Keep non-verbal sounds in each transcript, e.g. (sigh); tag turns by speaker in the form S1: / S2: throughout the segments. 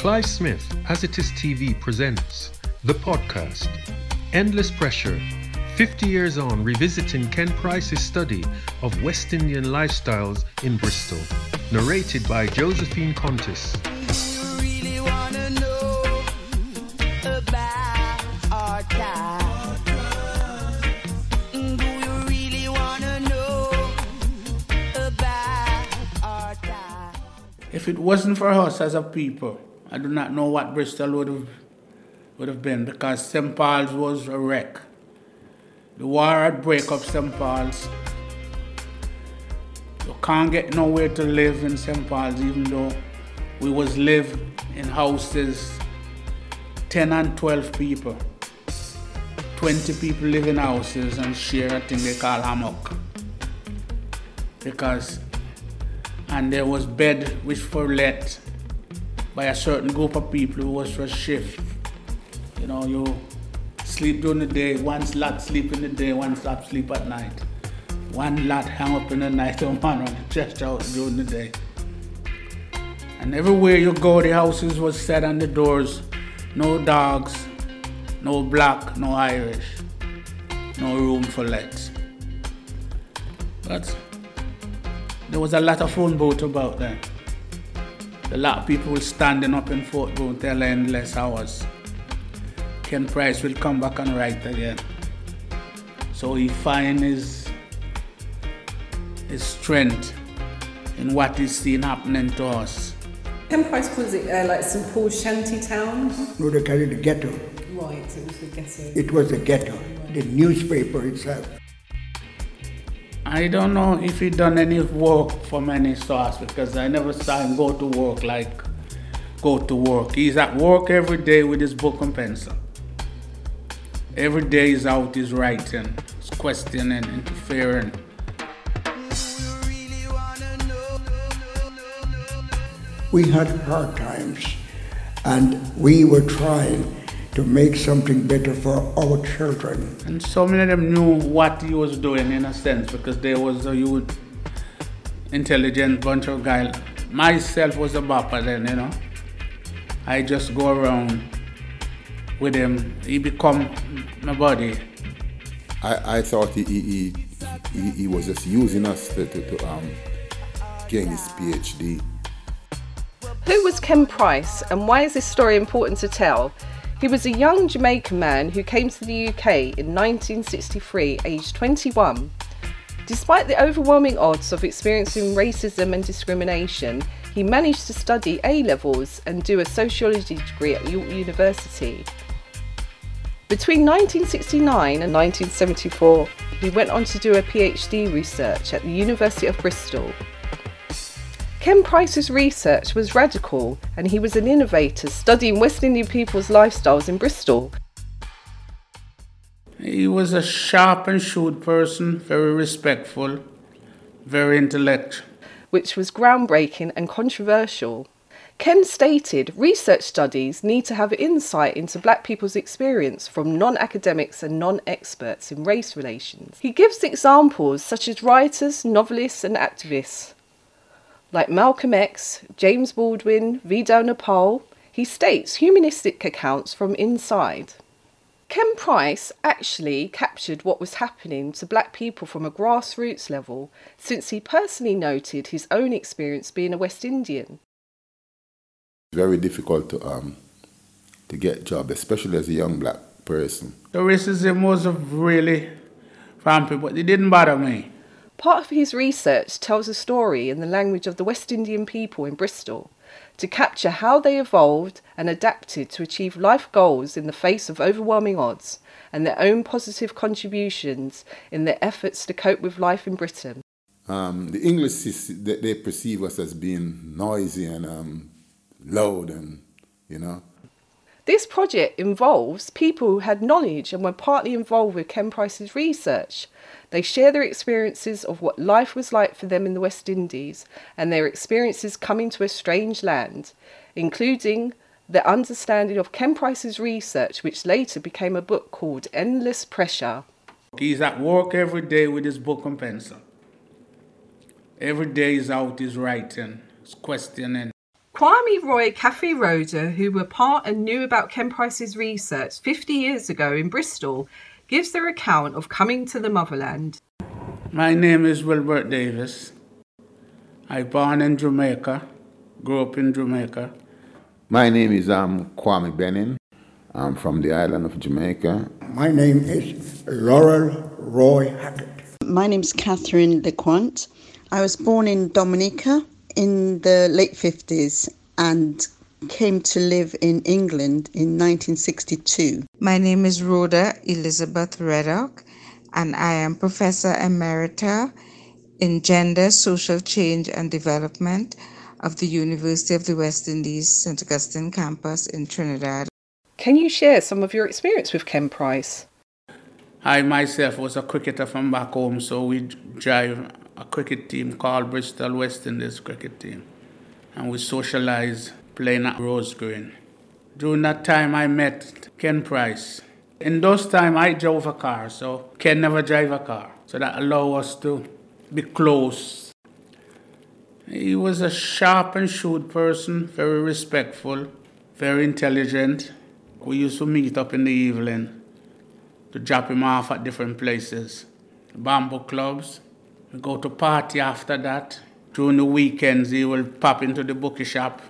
S1: Clive Smith, As It Is TV presents the podcast Endless Pressure 50 years on, revisiting Ken Price's study of West Indian lifestyles in Bristol. Narrated by Josephine Contis.
S2: If it wasn't for us as a people, I do not know what Bristol would have would have been because St. Paul's was a wreck. The war had break up St. Paul's. You can't get nowhere to live in St. Paul's even though we was live in houses 10 and 12 people. 20 people live in houses and share a thing they call hammock. Because and there was bed which for let by a certain group of people who was for shift. You know, you sleep during the day, one lot sleep in the day, one lot sleep at night. One lot hang up in the night (laughs) and one on the chest out during the day. And everywhere you go, the houses was set on the doors, no dogs, no black, no Irish, no room for let. But there was a lot of phone boat about then. A lot of people standing up in Fort Booth till endless hours. Ken Price will come back and write again. So he find his his strength in what he's seen happening to us.
S3: Ken Price calls it uh, like St Paul's shanty town.
S4: No, they call it the ghetto.
S3: Right, it was the ghetto.
S4: It was the ghetto, the newspaper itself.
S2: I don't know if he done any work for many stars because I never saw him go to work like go to work. He's at work every day with his book and pencil. Every day he's out, he's writing, he's questioning, interfering.
S4: We had hard times and we were trying to make something better for our children.
S2: And so many of them knew what he was doing in a sense because there was a youth, intelligent bunch of guys. Myself was a bopper then, you know. I just go around with him. He become my buddy.
S5: I, I thought he, he, he, he was just using us to, to, to um, gain his PhD.
S6: Who was Ken Price and why is this story important to tell? He was a young Jamaican man who came to the UK in 1963, aged 21. Despite the overwhelming odds of experiencing racism and discrimination, he managed to study A levels and do a sociology degree at York University. Between 1969 and 1974, he went on to do a PhD research at the University of Bristol. Ken Price's research was radical and he was an innovator studying West Indian people's lifestyles in Bristol.
S2: He was a sharp and shrewd person, very respectful, very intellectual.
S6: Which was groundbreaking and controversial. Ken stated research studies need to have insight into black people's experience from non academics and non experts in race relations. He gives examples such as writers, novelists, and activists like Malcolm X, James Baldwin, Vidia Naipaul, he states humanistic accounts from inside. Ken Price actually captured what was happening to black people from a grassroots level since he personally noted his own experience being a West Indian.
S5: It's very difficult to, um, to get job, especially as a young black person.
S2: The racism was really rampant, but it didn't bother me.
S6: Part of his research tells a story in the language of the West Indian people in Bristol to capture how they evolved and adapted to achieve life goals in the face of overwhelming odds and their own positive contributions in their efforts to cope with life in Britain.
S5: Um, the English, they perceive us as being noisy and um, loud and, you know.
S6: This project involves people who had knowledge and were partly involved with Ken Price's research, they share their experiences of what life was like for them in the West Indies and their experiences coming to a strange land, including their understanding of Ken Price's research, which later became a book called Endless Pressure.
S2: He's at work every day with his book and pencil. Every day he's out, he's writing, he's questioning.
S3: Kwame Roy Kathy Rhoda, who were part and knew about Ken Price's research 50 years ago in Bristol, gives their account of coming to the motherland.
S2: My name is Wilbert Davis. I born in Jamaica, grew up in Jamaica.
S5: My name is um, Kwame Benin. I'm from the island of Jamaica.
S4: My name is Laurel Roy Hackett.
S7: My name is Catherine LeQuant. I was born in Dominica in the late 50s and came to live in England in 1962.
S8: My name is Rhoda Elizabeth Reddock, and I am Professor Emerita in Gender, Social Change and Development of the University of the West Indies St. Augustine campus in Trinidad.
S3: Can you share some of your experience with Ken Price?
S2: I myself was a cricketer from back home, so we drive a cricket team called Bristol West Indies Cricket Team. And we socialized playing at Rose Green. During that time, I met Ken Price. In those times, I drove a car, so Ken never drive a car. So that allowed us to be close. He was a sharp and shrewd person, very respectful, very intelligent. We used to meet up in the evening to drop him off at different places. Bamboo clubs. We go to party after that. During the weekends, he will pop into the bookie shop.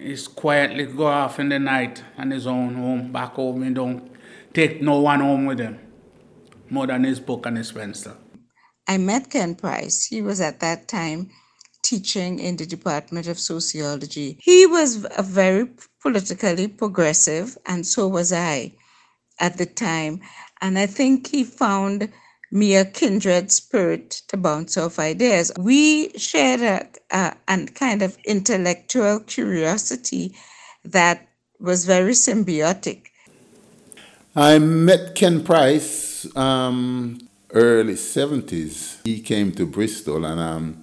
S2: He's quietly go off in the night on his own home, back home. He don't take no one home with him, more than his book and his pencil.
S8: I met Ken Price. He was at that time teaching in the Department of Sociology. He was a very politically progressive, and so was I at the time. And I think he found me a kindred spirit to bounce off ideas. We shared a, a, a kind of intellectual curiosity that was very symbiotic.
S5: I met Ken Price um, early 70s. He came to Bristol and um,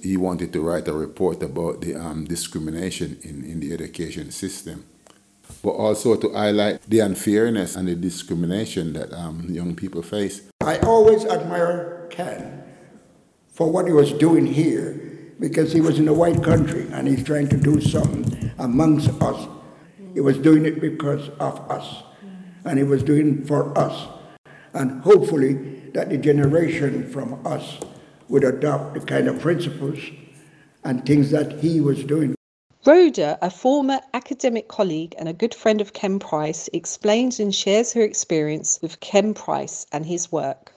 S5: he wanted to write a report about the um, discrimination in, in the education system but also to highlight the unfairness and the discrimination that um, young people face.
S4: I always admire Ken for what he was doing here because he was in a white country and he's trying to do something amongst us. He was doing it because of us and he was doing for us. And hopefully that the generation from us would adopt the kind of principles and things that he was doing.
S3: Rhoda, a former academic colleague and a good friend of Ken Price, explains and shares her experience with Ken Price and his work.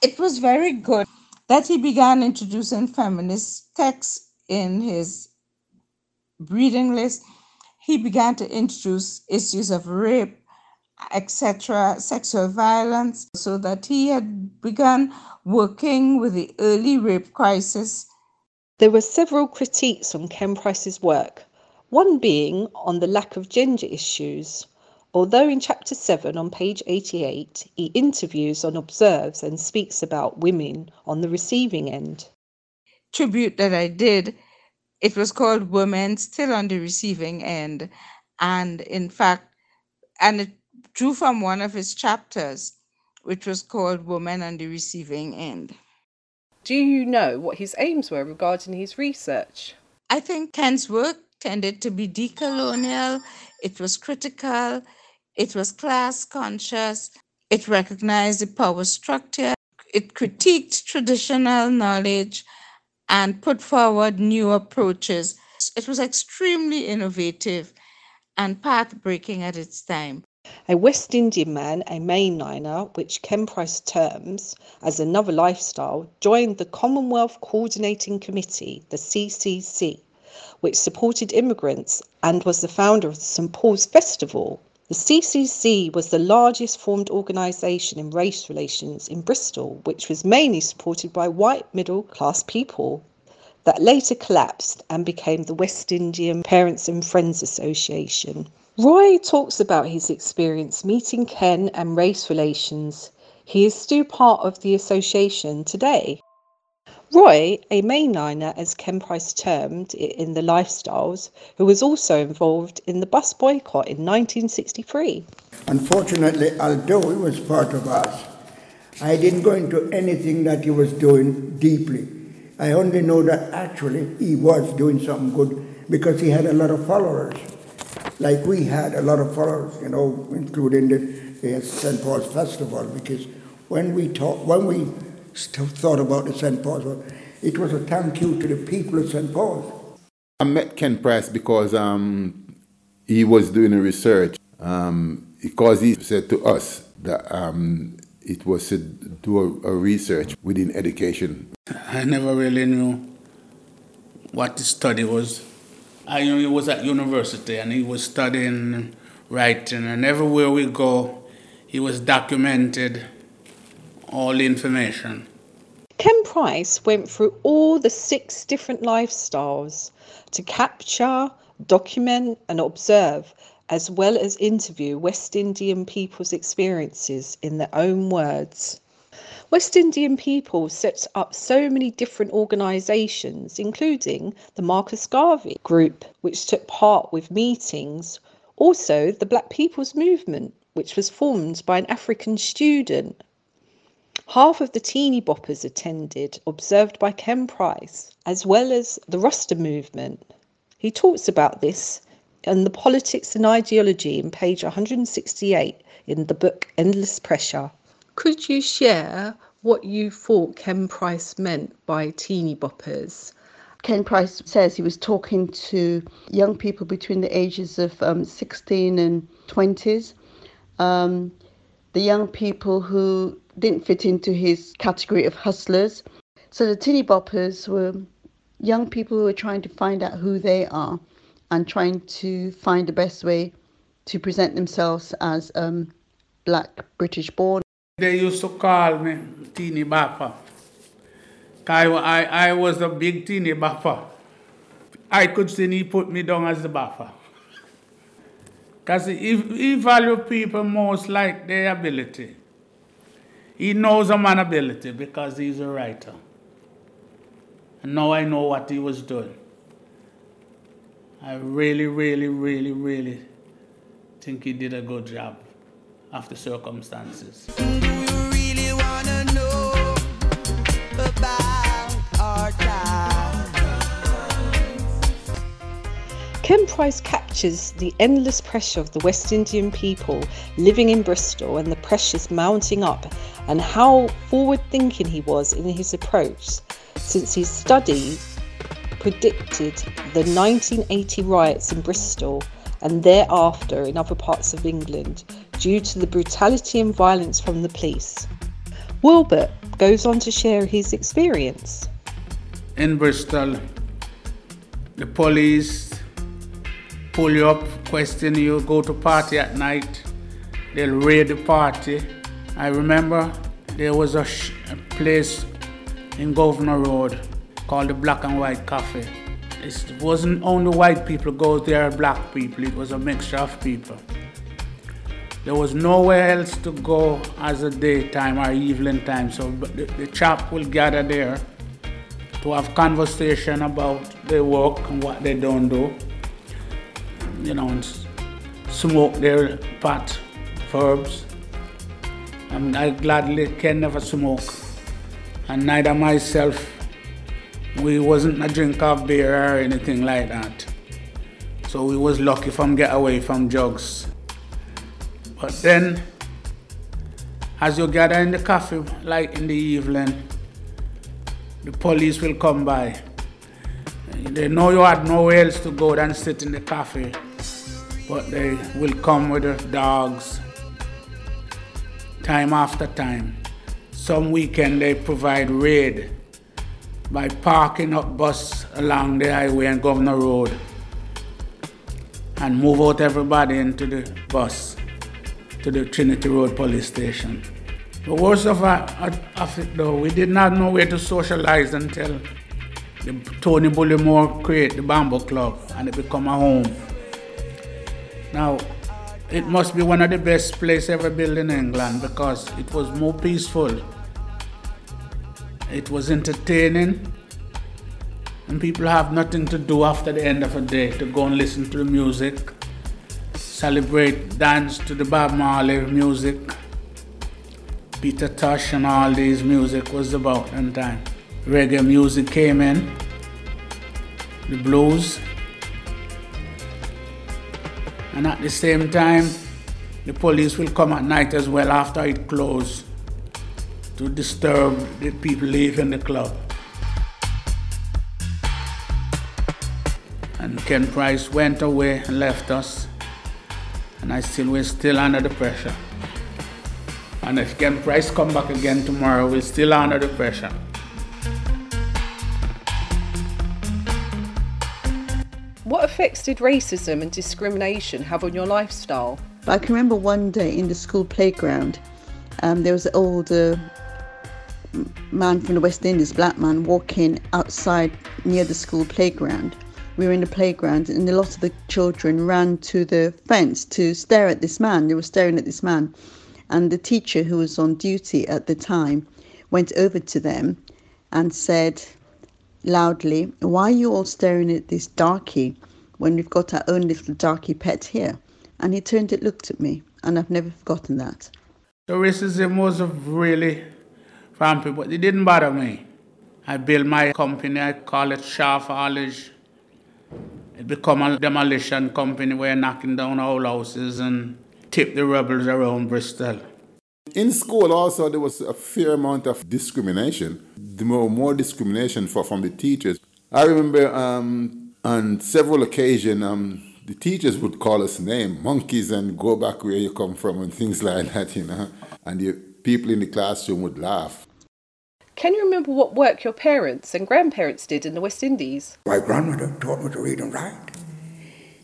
S8: It was very good that he began introducing feminist texts in his reading list. He began to introduce issues of rape, etc., sexual violence, so that he had begun working with the early rape crisis
S3: there were several critiques on Ken Price's work, one being on the lack of gender issues. Although in chapter 7 on page 88 he interviews and observes and speaks about women on the receiving end.
S8: Tribute that I did, it was called Women Still on the Receiving End. And in fact, and it drew from one of his chapters, which was called Women on the Receiving End.
S3: Do you know what his aims were regarding his research?
S8: I think Ken's work tended to be decolonial, it was critical, it was class conscious, it recognized the power structure, it critiqued traditional knowledge, and put forward new approaches. It was extremely innovative and path breaking at its time.
S3: A West Indian man, a mainliner, which Ken Price terms as another lifestyle, joined the Commonwealth Coordinating Committee, the CCC, which supported immigrants and was the founder of the St Paul's Festival. The CCC was the largest formed organisation in race relations in Bristol, which was mainly supported by white middle class people. That later collapsed and became the West Indian Parents and Friends Association. Roy talks about his experience meeting Ken and race relations. He is still part of the association today. Roy, a mainliner as Ken Price termed it in the Lifestyles, who was also involved in the bus boycott in 1963.
S4: Unfortunately, although he was part of us, I didn't go into anything that he was doing deeply. I only know that actually he was doing something good because he had a lot of followers, like we had a lot of followers, you know, including the, the St. Paul's Festival. Because when we talk, when we thought about the St. Paul's, it was a thank you to the people of St. Paul's.
S5: I met Ken Price because um, he was doing a research. Um, because he said to us that um, it was to do a, a research within education.
S2: I never really knew what the study was. I knew he was at university and he was studying writing, and everywhere we go, he was documented all the information.
S3: Ken Price went through all the six different lifestyles to capture, document, and observe, as well as interview West Indian people's experiences in their own words. West Indian people set up so many different organisations, including the Marcus Garvey Group, which took part with meetings, also the Black People's Movement, which was formed by an African student. Half of the teeny boppers attended, observed by Ken Price, as well as the Rasta movement. He talks about this in the politics and ideology in page 168 in the book Endless Pressure. Could you share what you thought Ken Price meant by teeny boppers?
S7: Ken Price says he was talking to young people between the ages of um, 16 and 20s. Um, the young people who didn't fit into his category of hustlers. So the teeny boppers were young people who were trying to find out who they are and trying to find the best way to present themselves as um, black British born.
S2: They used to call me Teeny Bopper. I, I, I was a big teeny bopper. I could see he put me down as the bopper. Because he, he value people most like their ability. He knows a man ability because he's a writer. And now I know what he was doing. I really, really, really, really think he did a good job after circumstances.
S3: Ken Price captures the endless pressure of the West Indian people living in Bristol and the pressures mounting up, and how forward thinking he was in his approach, since his study predicted the 1980 riots in Bristol and thereafter in other parts of England due to the brutality and violence from the police. Wilbert goes on to share his experience.
S2: In Bristol, the police pull you up, question you, go to party at night, they'll raid the party. I remember there was a, sh- a place in Grosvenor Road called the Black and White Cafe. It wasn't only white people go there, black people, it was a mixture of people. There was nowhere else to go as a daytime or evening time, so the, the chap will gather there to have conversation about their work and what they don't do you know, smoke their pot herbs. And I gladly can never smoke. And neither myself, we wasn't a drink of beer or anything like that. So we was lucky from get away from drugs. But then, as you gather in the cafe, like in the evening, the police will come by. They know you had nowhere else to go than sit in the cafe but they will come with the dogs time after time. Some weekend they provide raid by parking up bus along the highway and Grosvenor Road and move out everybody into the bus to the Trinity Road police station. The worst of, it though, we did not know where to socialize until the Tony Bullimore create the Bamboo Club and it become a home. Now, it must be one of the best places ever built in England because it was more peaceful. It was entertaining, and people have nothing to do after the end of a day to go and listen to the music, celebrate, dance to the Bob Marley music. Peter Tosh and all these music was about that time. Reggae music came in, the blues, And at the same time, the police will come at night as well after it closes to disturb the people leaving the club. And Ken Price went away and left us. And I still we're still under the pressure. And if Ken Price come back again tomorrow, we're still under the pressure.
S3: What effects did racism and discrimination have on your lifestyle?
S7: I can remember one day in the school playground, um, there was an older man from the West Indies, black man, walking outside near the school playground. We were in the playground, and a lot of the children ran to the fence to stare at this man. They were staring at this man, and the teacher, who was on duty at the time, went over to them and said loudly, Why are you all staring at this darky when we've got our own little darky pet here? And he turned and looked at me, and I've never forgotten that.
S2: The racism was really rampant, but it didn't bother me. I built my company, I call it Shaft Haulage. It become a demolition company where knocking down old houses and tip the rebels around Bristol.
S5: In school, also, there was a fair amount of discrimination. Were more discrimination for, from the teachers. I remember um, on several occasions, um, the teachers would call us name monkeys and go back where you come from and things (laughs) like that, you know. And the people in the classroom would laugh.
S3: Can you remember what work your parents and grandparents did in the West Indies?
S4: My grandmother taught me to read and write.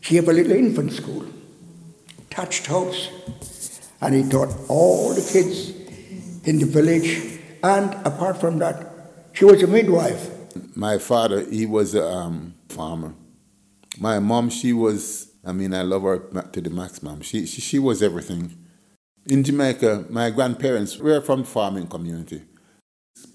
S4: She had a little infant school, thatched house, and he taught all the kids in the village. And apart from that, she was a midwife.
S5: My father, he was a um, farmer. My mom, she was, I mean, I love her to the maximum. She, she, she was everything. In Jamaica, my grandparents were from the farming community.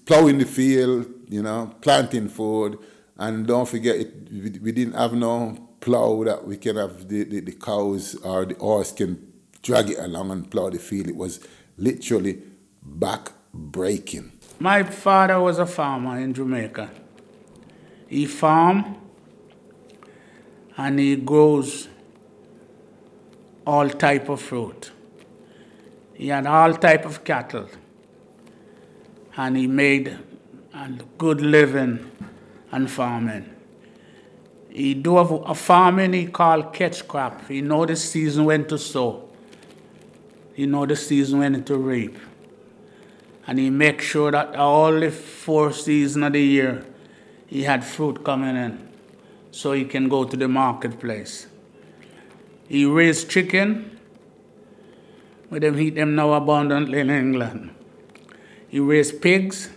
S5: Plowing the field, you know, planting food. And don't forget, it, we, we didn't have no plow that we can have the, the, the cows or the horse can drag it along and plow the field. It was literally back breaking.
S2: My father was a farmer in Jamaica. He farmed and he grows all type of fruit. He had all type of cattle, and he made a good living on farming. He do a, farming he call catch crop. He know the season when to sow. He know the season when to reap. And he make sure that all the four seasons of the year he had fruit coming in so he can go to the marketplace. He raised chicken, but them eat them now abundantly in England. He raised pigs,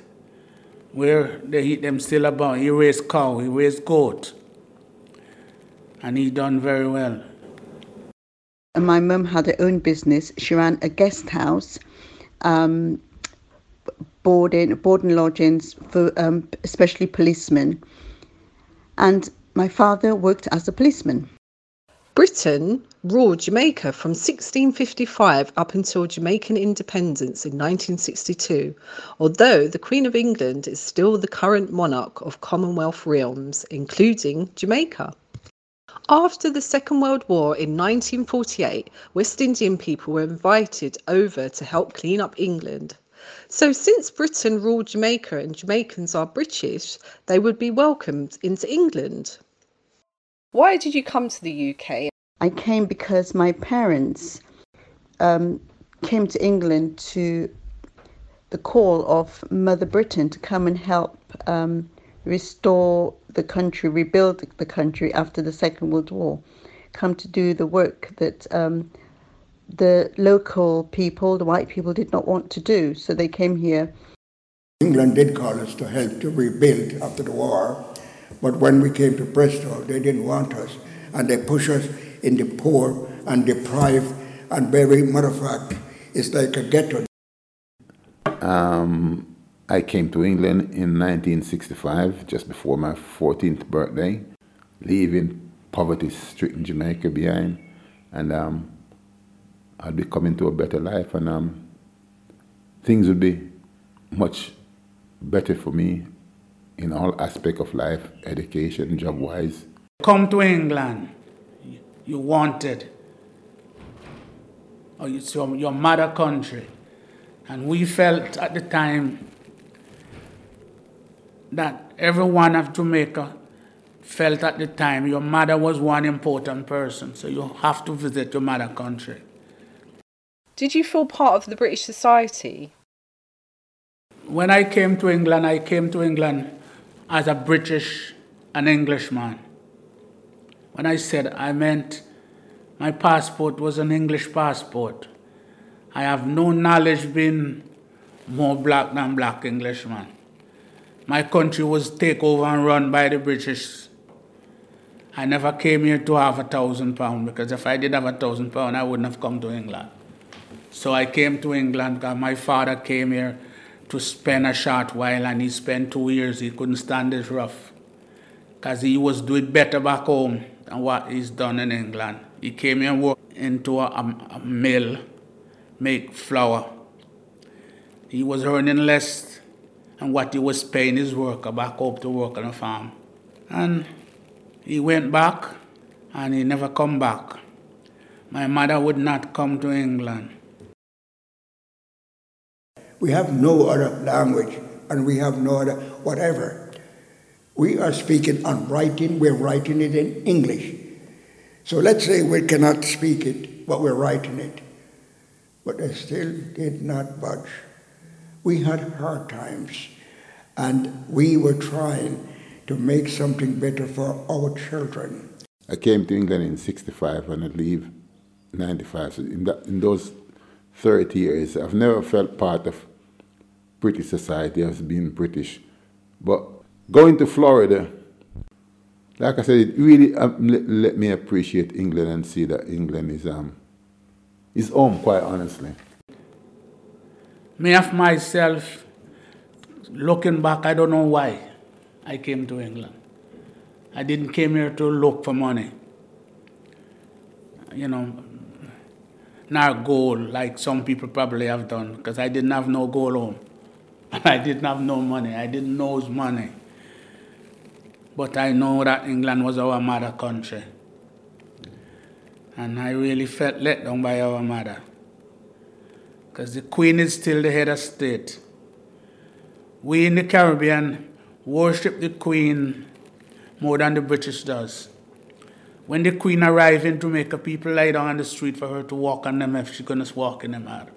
S2: where they eat them still abundant. He raised cow, he raised goat, and he done very well.
S7: And my mum had her own business. She ran a guest house, um, boarding, boarding lodgings for um, especially policemen. And my father worked as a policeman.
S3: Britain ruled Jamaica from 1655 up until Jamaican independence in 1962, although the Queen of England is still the current monarch of Commonwealth realms, including Jamaica. After the Second World War in 1948, West Indian people were invited over to help clean up England. So, since Britain ruled Jamaica and Jamaicans are British, they would be welcomed into England. Why did you come to the UK?
S7: I came because my parents um, came to England to the call of Mother Britain to come and help um, restore the country, rebuild the country after the Second World War, come to do the work that um, the local people, the white people, did not want to do. So they came here.
S4: England did call us to help to rebuild after the war. But when we came to Bristol, they didn't want us, and they pushed us in the poor and deprived, and very matter of fact, it's like a ghetto.
S5: Um, I came to England in 1965, just before my 14th birthday, leaving poverty-stricken Jamaica behind, and um, I'd be coming to a better life, and um, things would be much better for me in all aspect of life, education, job wise.
S2: Come to England. You wanted. Oh, or it's your, your mother country. And we felt at the time that everyone of Jamaica felt at the time your mother was one important person, so you have to visit your mother country.
S3: Did you feel part of the British society?
S2: When I came to England, I came to England as a British and Englishman. When I said I meant my passport was an English passport. I have no knowledge being more black than black Englishman. My country was taken over and run by the British. I never came here to have a thousand pounds because if I did have a thousand pounds, I wouldn't have come to England. So I came to England because my father came here to spend a short while and he spent two years. He couldn't stand this rough because he was doing better back home than what he's done in England. He came and worked into a, a, a mill, make flour. He was earning less than what he was paying his worker back home to work on a farm. And he went back and he never come back. My mother would not come to England.
S4: We have no other language and we have no other whatever. We are speaking and writing, we're writing it in English. So let's say we cannot speak it, but we're writing it. But they still did not budge. We had hard times and we were trying to make something better for our children.
S5: I came to England in 65 and I leave 95. So in, that, in those 30 years, I've never felt part of British society as being British. But going to Florida, like I said, it really um, let, let, me appreciate England and see that England is um is home, quite honestly.
S2: Me of myself, looking back, I don't know why I came to England. I didn't came here to look for money. You know, not goal like some people probably have done, because I didn't have no goal home. (laughs) I didn't have no money. I didn't know money. But I know that England was our mother country. And I really felt let down by our mother. Because the Queen is still the head of state. We in the Caribbean worship the Queen more than the British does. When the Queen arrived in Jamaica, people lie down on the street for her to walk on them if she's going to walk in them out.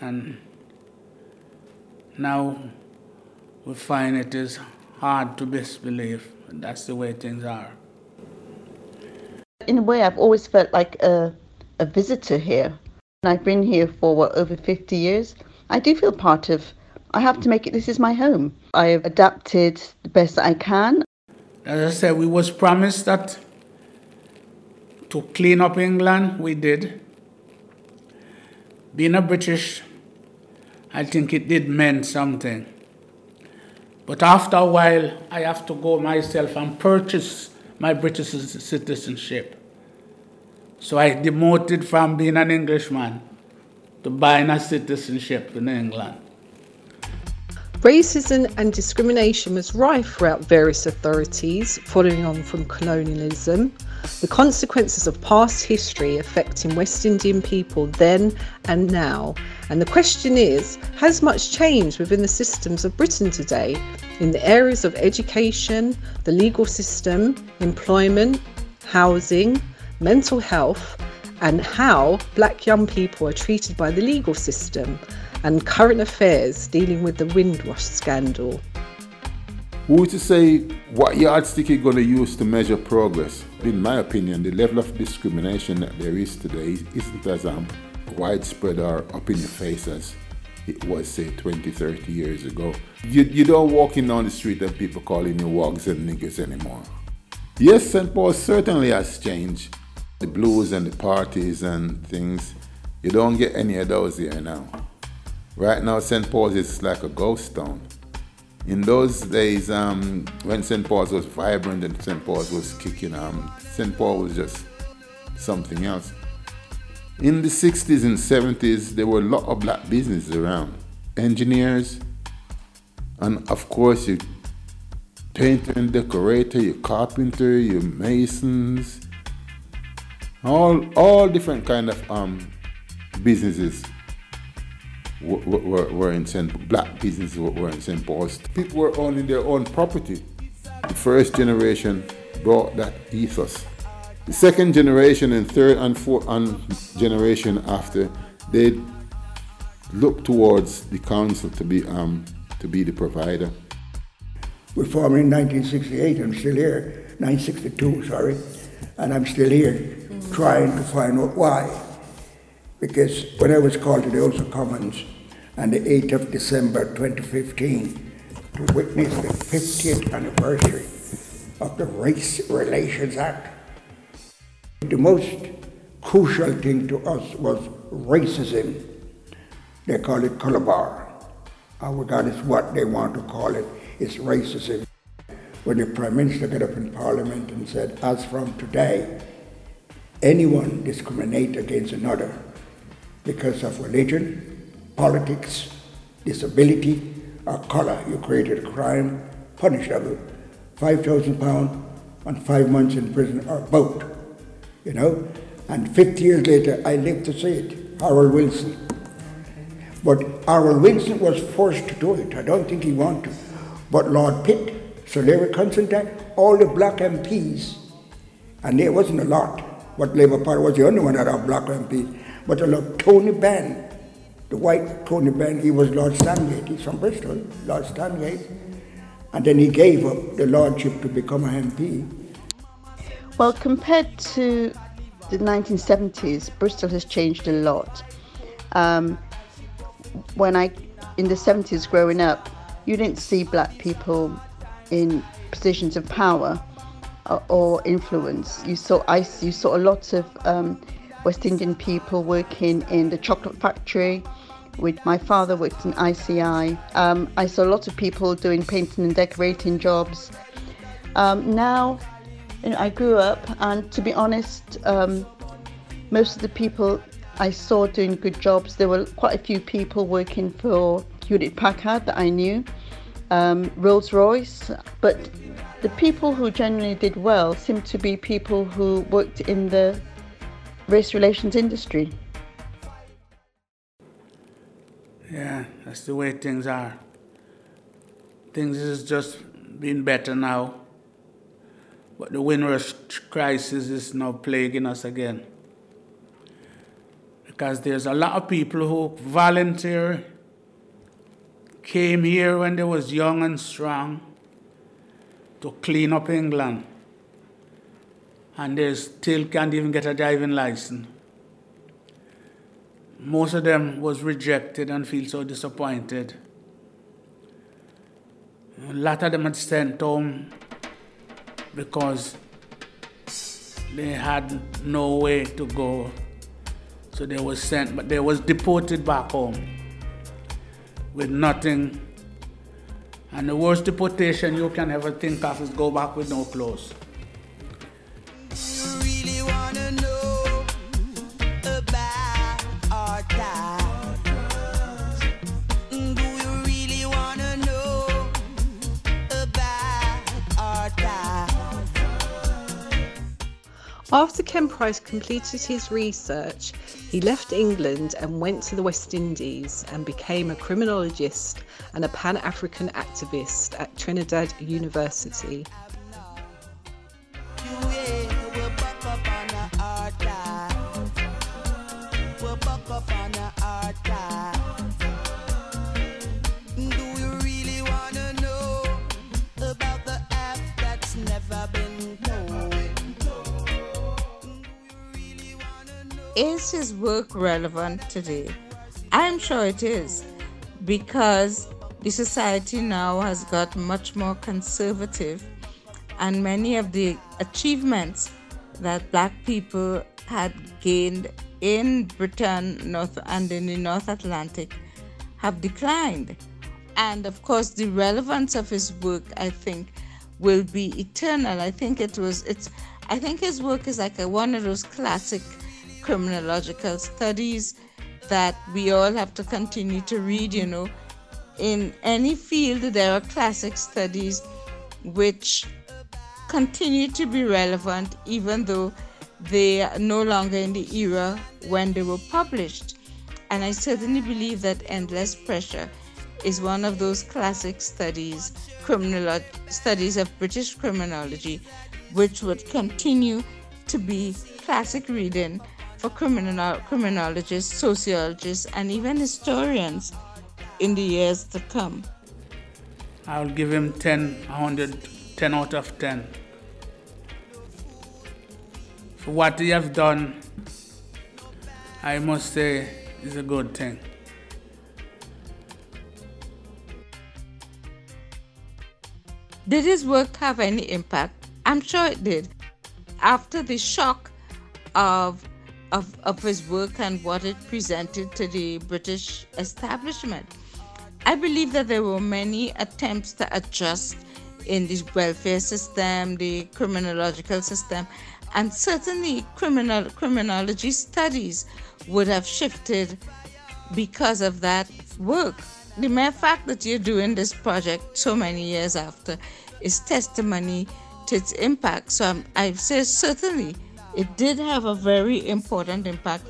S2: And now we find it is hard to disbelieve. That's the way things are.
S7: In a way, I've always felt like a, a visitor here. And I've been here for what, over 50 years. I do feel part of, I have to make it, this is my home. I've adapted the best that I can.
S2: As I said, we was promised that to clean up England, we did. Being a British, I think it did mean something. But after a while, I have to go myself and purchase my British citizenship. So I demoted from being an Englishman to buying a citizenship in England.
S3: Racism and discrimination was rife throughout various authorities following on from colonialism, the consequences of past history affecting West Indian people then and now. And the question is Has much changed within the systems of Britain today in the areas of education, the legal system, employment, housing, mental health, and how black young people are treated by the legal system? And current affairs dealing with the Windrush scandal.
S5: Who to say what yardstick you're going to use to measure progress? In my opinion, the level of discrimination that there is today isn't as um, widespread or up in your face as it was, say, 20, 30 years ago. You, you don't walk in on the street and people calling you wogs and niggers anymore. Yes, St. Paul certainly has changed. The blues and the parties and things, you don't get any of those here now. Right now, St. Paul's is like a ghost town. In those days, um, when St. Paul's was vibrant and St. Paul's was kicking, um, St. Paul was just something else. In the 60s and 70s, there were a lot of black businesses around. Engineers, and of course, your painter and decorator, your carpenter, your masons, All all different kind of um, businesses were, were, in St. Black businesses were in St. Paul's. People were owning their own property. The first generation brought that ethos. The second generation and third and fourth and generation after, they looked towards the council to be um, to be the provider.
S4: We formed in 1968. I'm still here. 1962, sorry, and I'm still here, trying to find out why. Because when I was called to the House of Commons on the 8th of December 2015 to witness the 50th anniversary of the Race Relations Act, the most crucial thing to us was racism. They call it color bar. Regardless what they want to call it, it's racism. When the Prime Minister got up in Parliament and said, as from today, anyone discriminate against another because of religion, politics, disability, or color, you created a crime punishable, five thousand pounds and five months in prison or both. You know? And 50 years later I live to see it. Harold Wilson. But Harold Wilson was forced to do it. I don't think he wanted to. But Lord Pitt, Sir Learie Constantine, all the black MPs, and there wasn't a lot, but Labour Party was the only one that had black MPs. But I love Tony Benn, the white Tony Benn, he was Lord Stansgate, he's from Bristol, Lord Stansgate. And then he gave up the lordship to become an MP.
S7: Well, compared to the 1970s, Bristol has changed a lot. Um, when I, in the 70s growing up, you didn't see black people in positions of power or, or influence. You saw I, you saw a lot of um, West Indian people working in the chocolate factory. With my father worked in ICI. Um, I saw a lot of people doing painting and decorating jobs. Um, now, you know, I grew up, and to be honest, um, most of the people I saw doing good jobs, there were quite a few people working for Hewlett Packard that I knew, um, Rolls Royce, but the people who generally did well seemed to be people who worked in the race relations industry.
S2: Yeah, that's the way things are. Things is just being better now. But the Windrush crisis is now plaguing us again. Because there's a lot of people who volunteer, came here when they was young and strong to clean up England and they still can't even get a driving license. Most of them was rejected and feel so disappointed. A lot of them had sent home because they had no way to go. So they was sent, but they was deported back home with nothing. And the worst deportation you can ever think of is go back with no clothes.
S3: After Ken Price completed his research, he left England and went to the West Indies and became a criminologist and a Pan African activist at Trinidad University.
S8: Is his work relevant today? I'm sure it is because the society now has got much more conservative and many of the achievements that black people had gained in Britain North and in the North Atlantic have declined. And of course the relevance of his work I think will be eternal. I think it was it's I think his work is like a, one of those classic criminological studies that we all have to continue to read, you know. In any field, there are classic studies which continue to be relevant, even though they are no longer in the era when they were published. And I certainly believe that Endless Pressure is one of those classic studies, criminal studies of British criminology, which would continue to be classic reading for criminal, criminologists, sociologists, and even historians in the years to come.
S2: I'll give him 10, 100, 10 out of 10. For what he has done, I must say, is a good thing.
S8: Did his work have any impact? I'm sure it did. After the shock of, of, of his work and what it presented to the British establishment, I believe that there were many attempts to adjust in the welfare system, the criminological system, and certainly criminal criminology studies would have shifted because of that work the mere fact that you're doing this project so many years after is testimony to its impact. So I'm, I say certainly it did have a very important impact,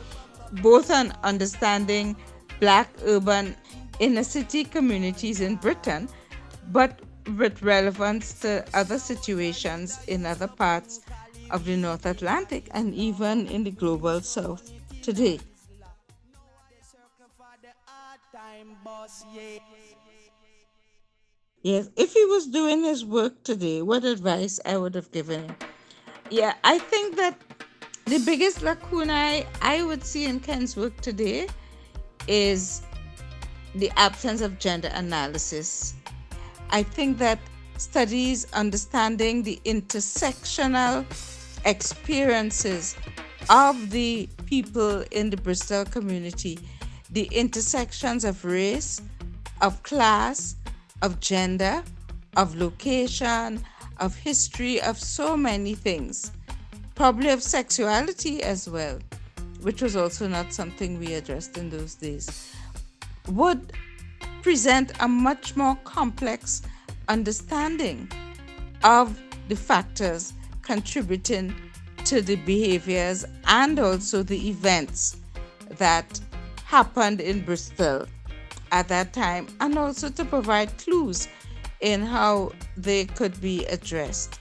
S8: both on understanding black urban inner city communities in Britain, but with relevance to other situations in other parts of the North Atlantic and even in the global south today. Yes, if he was doing his work today, what advice I would have given him? Yeah, I think that the biggest lacuna I would see in Ken's work today is the absence of gender analysis. I think that studies understanding the intersectional experiences of the people in the Bristol community the intersections of race, of class, of gender, of location, of history, of so many things. Probably of sexuality as well, which was also not something we addressed in those days, would present a much more complex understanding of the factors contributing to the behaviors and also the events that happened in Bristol at that time and also to provide clues in how they could be addressed.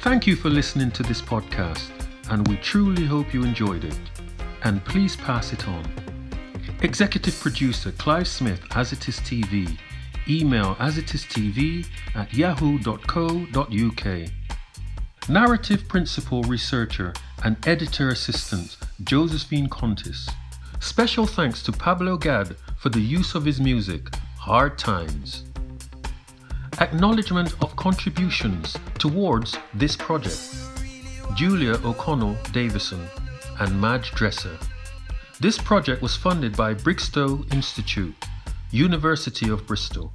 S1: Thank you for listening to this podcast, and we truly hope you enjoyed it. And please pass it on. Executive producer Clive Smith, As It Is TV. Email asitistv at yahoo.co.uk. Narrative Principal Researcher and Editor Assistant Josephine Contis. Special thanks to Pablo Gad for the use of his music, Hard Times. Acknowledgement of contributions towards this project Julia O'Connell Davidson and Madge Dresser. This project was funded by Brigstow Institute, University of Bristol.